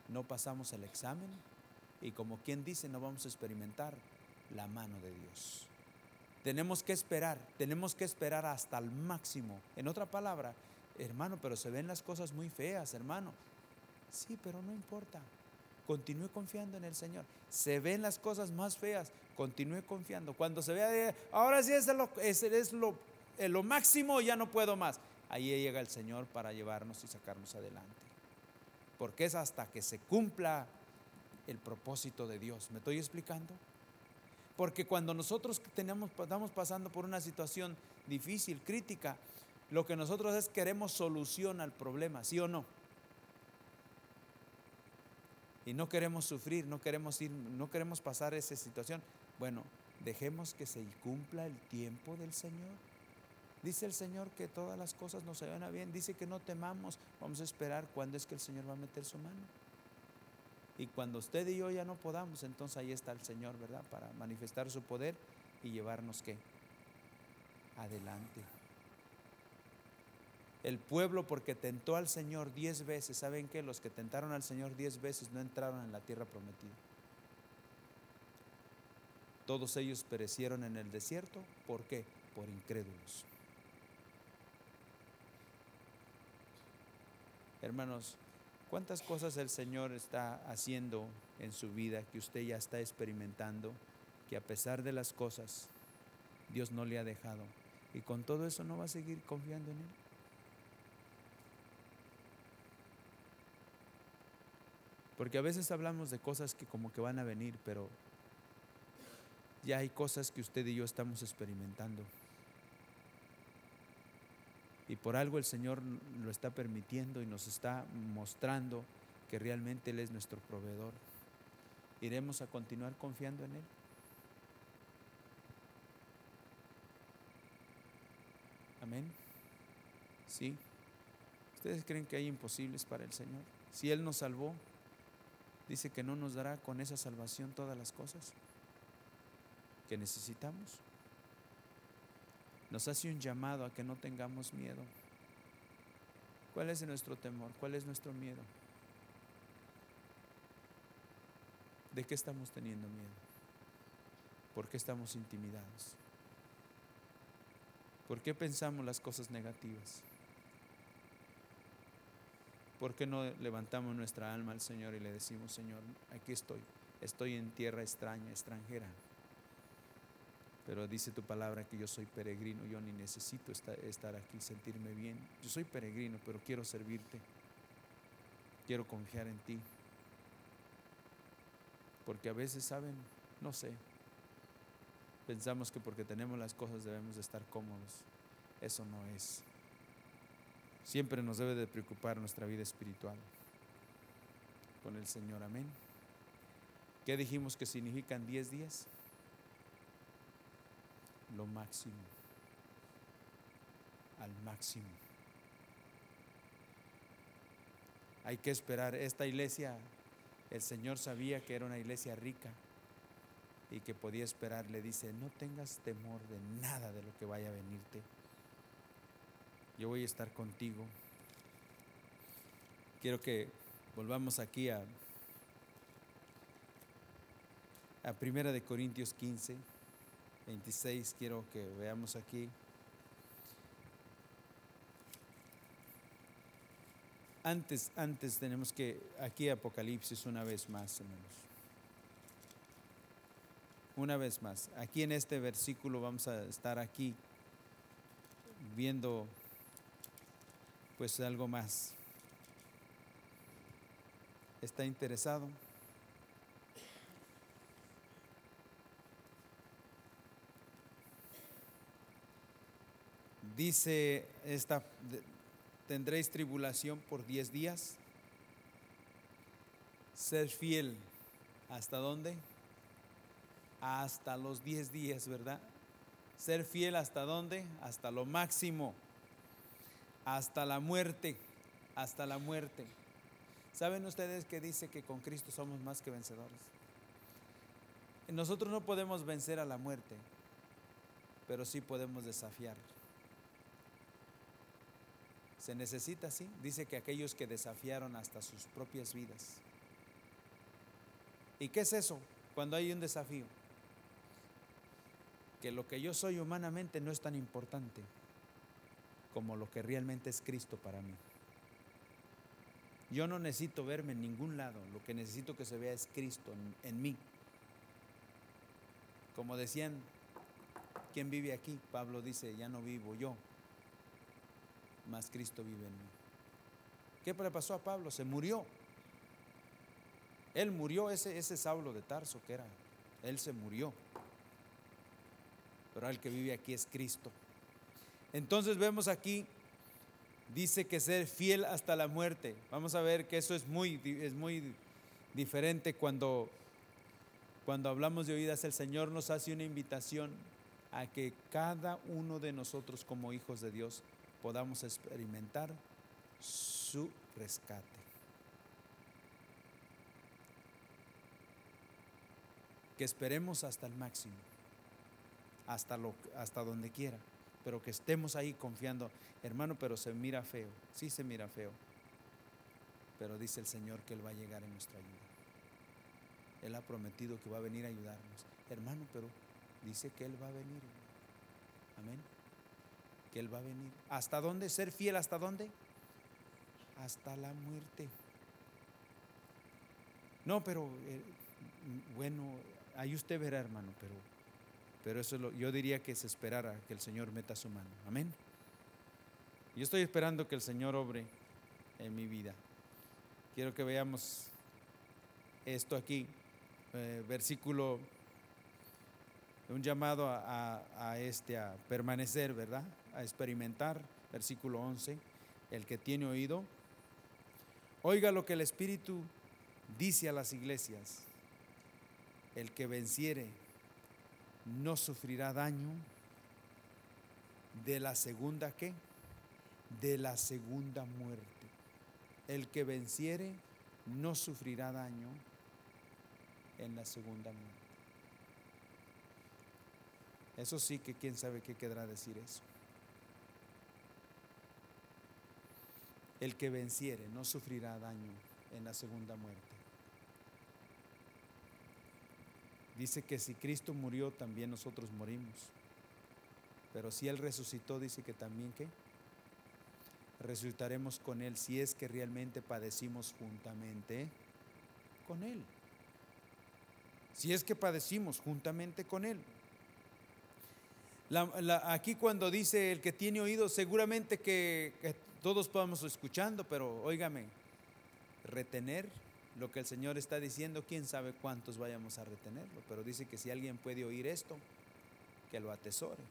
No pasamos el examen y como quien dice, no vamos a experimentar la mano de Dios. Tenemos que esperar, tenemos que esperar hasta el máximo. En otra palabra, hermano, pero se ven las cosas muy feas, hermano. Sí, pero no importa. Continúe confiando en el Señor. Se ven las cosas más feas, continúe confiando. Cuando se vea, ahora sí es lo, es, lo, lo máximo, ya no puedo más. Ahí llega el Señor para llevarnos y sacarnos adelante. Porque es hasta que se cumpla el propósito de Dios. ¿Me estoy explicando? Porque cuando nosotros tenemos, estamos pasando por una situación difícil, crítica, lo que nosotros es queremos solución al problema, ¿sí o no? y no queremos sufrir, no queremos ir, no queremos pasar esa situación. Bueno, dejemos que se cumpla el tiempo del Señor. Dice el Señor que todas las cosas nos se a bien. Dice que no temamos. Vamos a esperar cuándo es que el Señor va a meter su mano. Y cuando usted y yo ya no podamos, entonces ahí está el Señor, ¿verdad? Para manifestar su poder y llevarnos que adelante. El pueblo porque tentó al Señor diez veces, ¿saben qué? Los que tentaron al Señor diez veces no entraron en la tierra prometida. Todos ellos perecieron en el desierto. ¿Por qué? Por incrédulos. Hermanos, ¿cuántas cosas el Señor está haciendo en su vida que usted ya está experimentando? Que a pesar de las cosas, Dios no le ha dejado. Y con todo eso no va a seguir confiando en Él. Porque a veces hablamos de cosas que como que van a venir, pero ya hay cosas que usted y yo estamos experimentando. Y por algo el Señor lo está permitiendo y nos está mostrando que realmente Él es nuestro proveedor. ¿Iremos a continuar confiando en Él? Amén. ¿Sí? ¿Ustedes creen que hay imposibles para el Señor? Si Él nos salvó, dice que no nos dará con esa salvación todas las cosas que necesitamos. Nos hace un llamado a que no tengamos miedo. ¿Cuál es nuestro temor? ¿Cuál es nuestro miedo? ¿De qué estamos teniendo miedo? ¿Por qué estamos intimidados? ¿Por qué pensamos las cosas negativas? ¿Por qué no levantamos nuestra alma al Señor y le decimos, Señor, aquí estoy, estoy en tierra extraña, extranjera? Pero dice tu palabra que yo soy peregrino, yo ni necesito estar aquí, sentirme bien. Yo soy peregrino, pero quiero servirte. Quiero confiar en ti. Porque a veces, ¿saben? No sé. Pensamos que porque tenemos las cosas debemos de estar cómodos. Eso no es. Siempre nos debe de preocupar nuestra vida espiritual con el Señor. Amén. ¿Qué dijimos que significan 10 días? Lo máximo. Al máximo. Hay que esperar. Esta iglesia, el Señor sabía que era una iglesia rica y que podía esperar. Le dice, no tengas temor de nada de lo que vaya a venirte yo voy a estar contigo. Quiero que volvamos aquí a, a Primera de Corintios 15, 26. Quiero que veamos aquí. Antes, antes tenemos que, aquí Apocalipsis una vez más, hermanos. Una vez más, aquí en este versículo vamos a estar aquí viendo pues algo más. ¿Está interesado? Dice esta tendréis tribulación por diez días. Ser fiel. ¿Hasta dónde? Hasta los diez días, ¿verdad? Ser fiel hasta dónde? Hasta lo máximo. Hasta la muerte. Hasta la muerte. ¿Saben ustedes que dice que con Cristo somos más que vencedores? Nosotros no podemos vencer a la muerte, pero sí podemos desafiar. Se necesita, sí. Dice que aquellos que desafiaron hasta sus propias vidas. ¿Y qué es eso cuando hay un desafío? Que lo que yo soy humanamente no es tan importante como lo que realmente es Cristo para mí. Yo no necesito verme en ningún lado, lo que necesito que se vea es Cristo en, mí. Como decían, ¿quién vive aquí? Pablo dice, ya no vivo yo, mas Cristo vive en mí. ¿Qué le pasó a Pablo? Se murió. Él murió, ese, ese Saulo de Tarso que era. Él se murió. Pero el que vive aquí es Cristo. Entonces vemos aquí, dice que ser fiel hasta la muerte. Vamos a ver que eso es muy, es muy diferente cuando, cuando hablamos de oídas. El Señor nos hace una invitación a que cada uno de nosotros como hijos de Dios podamos experimentar su rescate. Que esperemos hasta el máximo, hasta, lo, hasta donde quiera, pero que estemos ahí confiando, hermano, pero se mira feo, sí se mira feo, pero dice el Señor que Él va a llegar en nuestra ayuda. Él ha prometido que va a venir a ayudarnos, hermano, pero dice que Él va a venir. Amén que Él va a venir. ¿Hasta dónde? ¿Ser fiel hasta dónde? Hasta la muerte. No, pero eh, bueno, ahí usted verá, hermano, pero, pero eso lo, yo diría que se esperara que el Señor meta su mano. Amén. Yo estoy esperando que el Señor obre en mi vida. Quiero que veamos esto aquí, eh, versículo, un llamado a, a este a permanecer, ¿verdad? A experimentar, versículo 11, el que tiene oído, oiga lo que el Espíritu dice a las iglesias, el que venciere no sufrirá daño de la segunda qué? De la segunda muerte. El que venciere no sufrirá daño en la segunda muerte. Eso sí que quién sabe qué quedará decir eso. El que venciere no sufrirá daño en la segunda muerte. Dice que si Cristo murió, también nosotros morimos. Pero si Él resucitó, dice que también que resucitaremos con Él si es que realmente padecimos juntamente con Él. Si es que padecimos juntamente con Él. aquí cuando dice el que tiene oído, seguramente que, que todos podemos escuchando, pero óigame, retener lo que el Señor está diciendo, quién sabe cuántos vayamos a retenerlo, pero dice que si alguien puede oír esto, que lo atesore.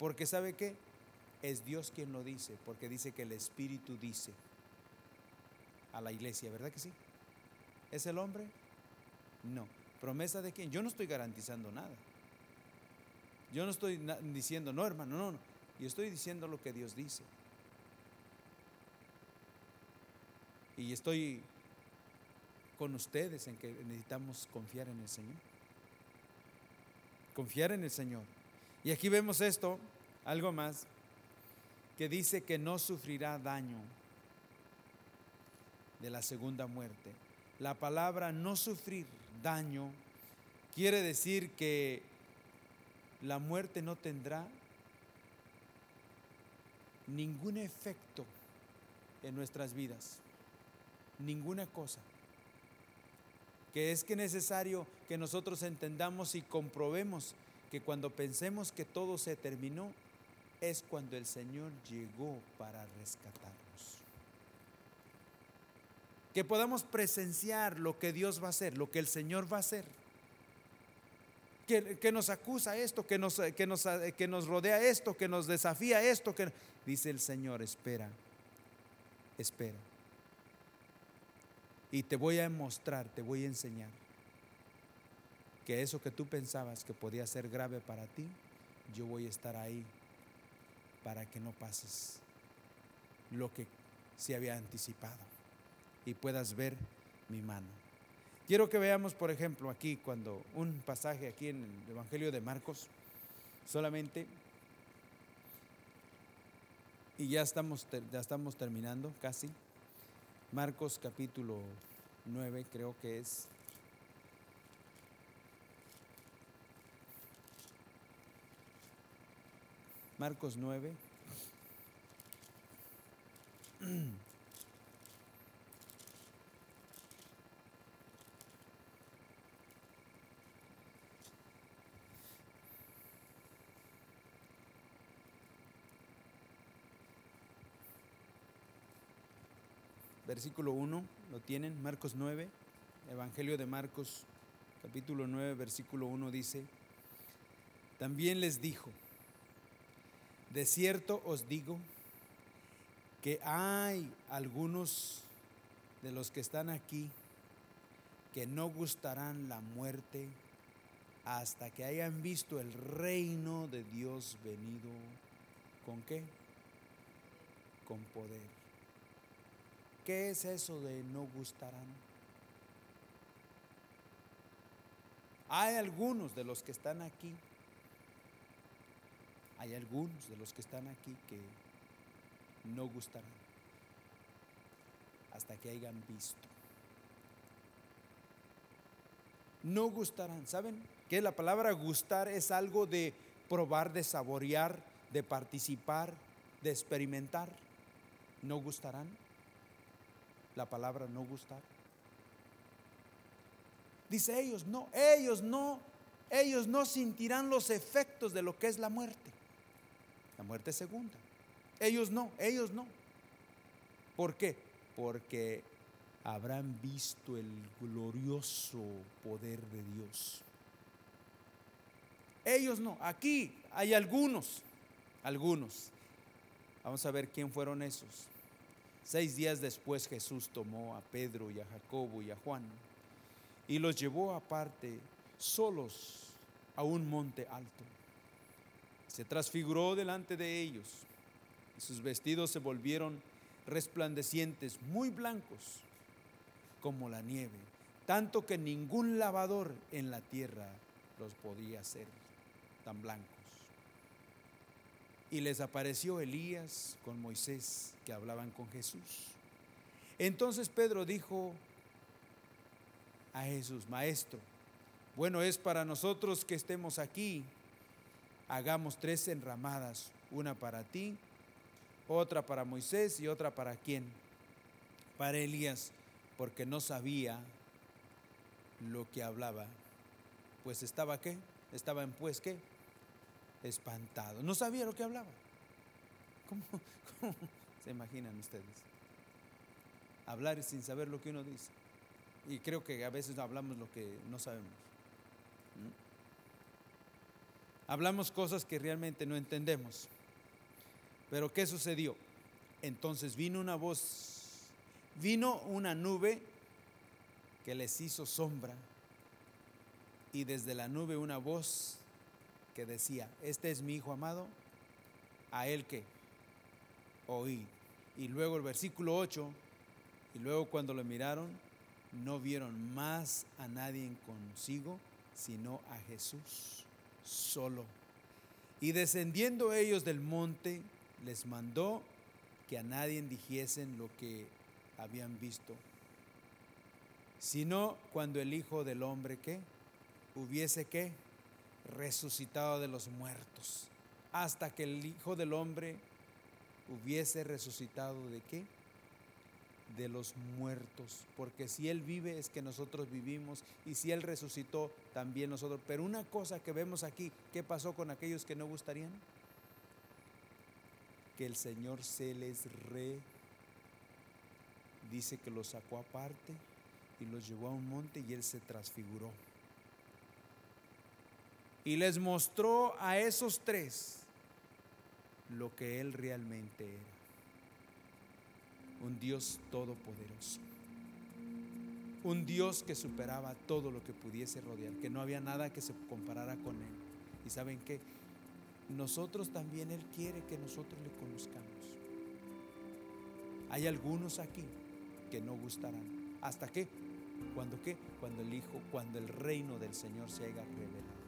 Porque sabe que es Dios quien lo dice, porque dice que el Espíritu dice a la iglesia, ¿verdad que sí? ¿Es el hombre? No. ¿Promesa de quién? Yo no estoy garantizando nada. Yo no estoy diciendo, no, hermano, no, no. Yo estoy diciendo lo que Dios dice. Y estoy con ustedes en que necesitamos confiar en el Señor. Confiar en el Señor. Y aquí vemos esto, algo más, que dice que no sufrirá daño de la segunda muerte. La palabra no sufrir daño quiere decir que la muerte no tendrá ningún efecto en nuestras vidas, ninguna cosa. Que es que necesario que nosotros entendamos y comprobemos que cuando pensemos que todo se terminó, es cuando el Señor llegó para rescatarnos. Que podamos presenciar lo que Dios va a hacer, lo que el Señor va a hacer. Que, nos acusa esto, que nos, que, nos, que nos rodea esto, que nos desafía esto, que dice el Señor, espera, espera. Y te voy a mostrar, te voy a enseñar que eso que tú pensabas que podía ser grave para ti, yo voy a estar ahí para que no pases lo que se había anticipado y puedas ver mi mano. Quiero que veamos, por ejemplo, aquí cuando un pasaje aquí en el Evangelio de Marcos, solamente, y ya estamos, ya estamos terminando casi, Marcos capítulo 9 creo que es. Marcos 9. Versículo 1, lo tienen, Marcos 9, Evangelio de Marcos, capítulo 9, versículo 1 dice, también les dijo, de cierto os digo que hay algunos de los que están aquí que no gustarán la muerte hasta que hayan visto el reino de Dios venido con qué? Con poder. ¿Qué es eso de no gustarán? Hay algunos de los que están aquí hay algunos de los que están aquí que no gustarán hasta que hayan visto. No gustarán. ¿Saben que la palabra gustar es algo de probar, de saborear, de participar, de experimentar? No gustarán. La palabra no gustar. Dice ellos, no, ellos no, ellos no sentirán los efectos de lo que es la muerte la muerte segunda. Ellos no, ellos no. ¿Por qué? Porque habrán visto el glorioso poder de Dios. Ellos no, aquí hay algunos, algunos. Vamos a ver quién fueron esos. Seis días después Jesús tomó a Pedro y a Jacobo y a Juan y los llevó aparte solos a un monte alto se transfiguró delante de ellos y sus vestidos se volvieron resplandecientes, muy blancos como la nieve, tanto que ningún lavador en la tierra los podía hacer tan blancos. Y les apareció Elías con Moisés que hablaban con Jesús. Entonces Pedro dijo a Jesús, Maestro, bueno es para nosotros que estemos aquí hagamos tres enramadas, una para ti, otra para Moisés y otra para quién? Para Elías, porque no sabía lo que hablaba. Pues estaba qué? Estaba en pues qué? Espantado. No sabía lo que hablaba. ¿Cómo, cómo se imaginan ustedes? Hablar sin saber lo que uno dice. Y creo que a veces hablamos lo que no sabemos. Hablamos cosas que realmente no entendemos. Pero ¿qué sucedió? Entonces vino una voz, vino una nube que les hizo sombra y desde la nube una voz que decía, este es mi hijo amado, a él que oí. Y luego el versículo 8, y luego cuando lo miraron, no vieron más a nadie consigo, sino a Jesús solo. Y descendiendo ellos del monte, les mandó que a nadie dijesen lo que habían visto sino cuando el Hijo del Hombre que hubiese que resucitado de los muertos, hasta que el Hijo del Hombre hubiese resucitado de qué? De los muertos, porque si Él vive es que nosotros vivimos y si Él resucitó también nosotros. Pero una cosa que vemos aquí, ¿qué pasó con aquellos que no gustarían? Que el Señor se les re, dice que los sacó aparte y los llevó a un monte y Él se transfiguró. Y les mostró a esos tres lo que Él realmente era. Un Dios todopoderoso. Un Dios que superaba todo lo que pudiese rodear, que no había nada que se comparara con Él. Y saben que nosotros también Él quiere que nosotros le conozcamos. Hay algunos aquí que no gustarán. ¿Hasta qué? ¿Cuándo qué? Cuando el Hijo, cuando el reino del Señor se haya revelado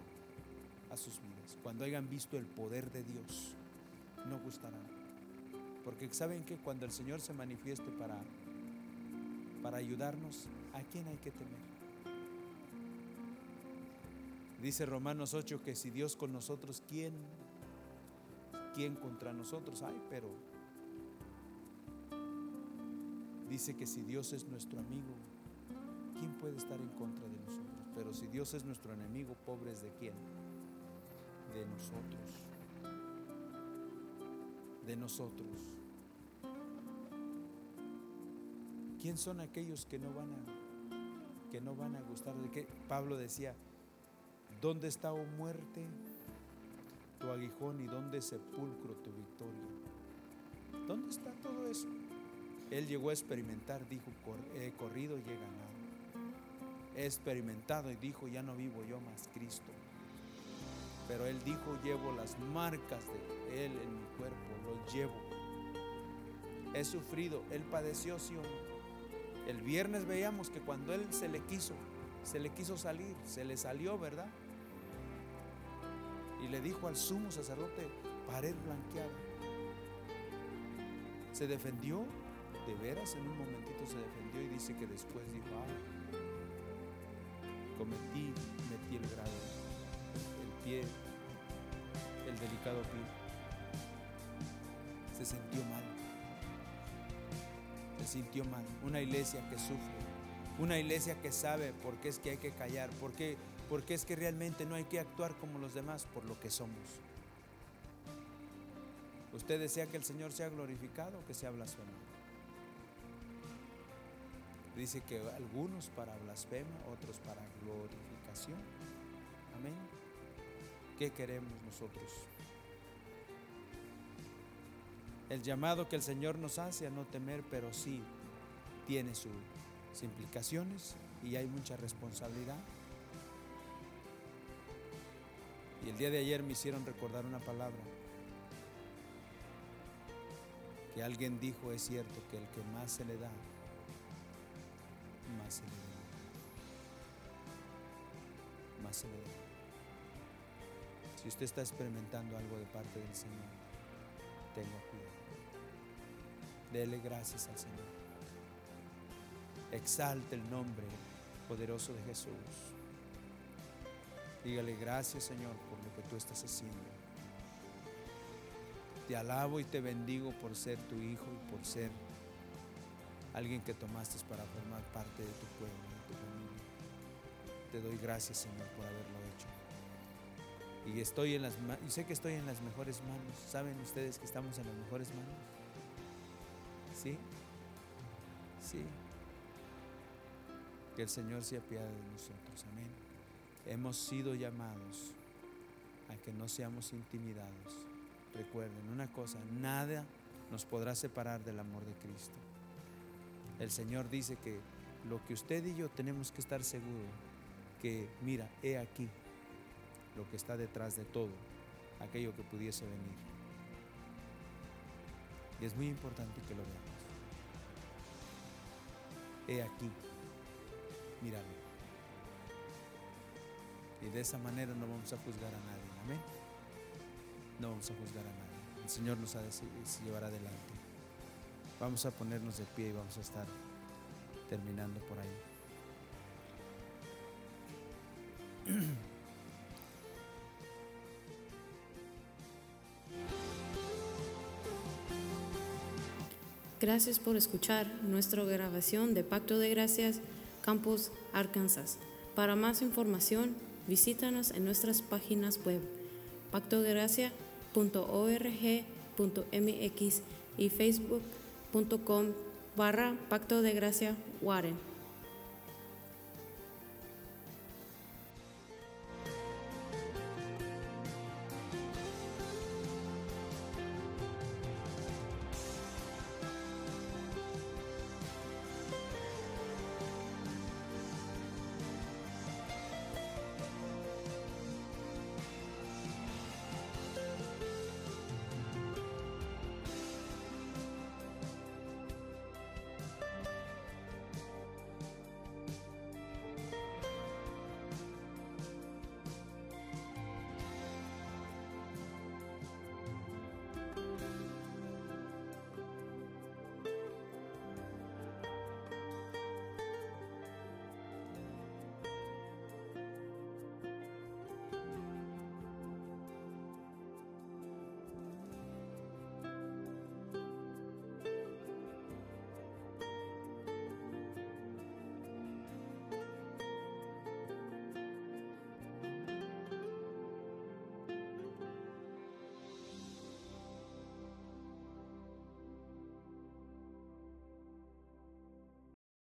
sus vidas. Cuando hayan visto el poder de Dios, no gustarán. Porque saben que cuando el Señor se manifieste para, para ayudarnos, ¿a quién hay que temer? Dice Romanos 8 que si Dios con nosotros, ¿quién? ¿Quién contra nosotros? Ay, pero dice que si Dios es nuestro amigo, ¿quién puede estar en contra de nosotros? Pero si Dios es nuestro enemigo, pobres de quién? De nosotros. De nosotros. ¿Quién son aquellos que no van a que no van a gustar de qué? Pablo decía, ¿dónde está, oh muerte, tu aguijón y dónde sepulcro tu victoria? ¿Dónde está todo eso? Él llegó a experimentar, dijo, he corrido y he ganado. He experimentado y dijo, ya no vivo yo más Cristo. Pero Él dijo, llevo las marcas de Él en mi cuerpo, lo llevo. He sufrido, Él padeció, sí. El viernes veíamos que cuando Él se le quiso, se le quiso salir, se le salió, ¿verdad? Y le dijo al sumo sacerdote, pared blanqueada. Se defendió, de veras en un momentito se defendió y dice que después dijo, ah, cometí, metí el grado, el pie, el delicado pie. Se sintió mal. Se sintió mal. Una iglesia que sufre. Una iglesia que sabe por qué es que hay que callar. Por qué, porque es que realmente no hay que actuar como los demás por lo que somos. ¿Usted desea que el Señor sea glorificado o que sea blasfemado? Dice que algunos para blasfema, otros para glorificación. Amén. ¿Qué queremos nosotros? El llamado que el Señor nos hace a no temer, pero sí tiene sus implicaciones y hay mucha responsabilidad. Y el día de ayer me hicieron recordar una palabra que alguien dijo, es cierto, que el que más se le da, más se le da. Más se le da. Si usted está experimentando algo de parte del Señor, tenga cuidado. Dele gracias al Señor. Exalte el nombre poderoso de Jesús. Dígale gracias Señor por lo que tú estás haciendo. Te alabo y te bendigo por ser tu hijo y por ser alguien que tomaste para formar parte de tu pueblo, de tu familia. Te doy gracias, Señor, por haberlo hecho. Y estoy en las y sé que estoy en las mejores manos. ¿Saben ustedes que estamos en las mejores manos? ¿Sí? Sí. Que el Señor se apiade de nosotros. Amén. Hemos sido llamados a que no seamos intimidados. Recuerden una cosa, nada nos podrá separar del amor de Cristo. El Señor dice que lo que usted y yo tenemos que estar seguros, que mira, he aquí lo que está detrás de todo, aquello que pudiese venir. Y es muy importante que lo veamos. He aquí, míralo. Y de esa manera no vamos a juzgar a nadie. Amén. No vamos a juzgar a nadie. El Señor nos ha de llevar adelante. Vamos a ponernos de pie y vamos a estar terminando por ahí. Gracias por escuchar nuestra grabación de Pacto de Gracias, Campus, Arkansas. Para más información, visítanos en nuestras páginas web pactodegracia.org.mx y facebook.com barra Pacto de Gracia Warren.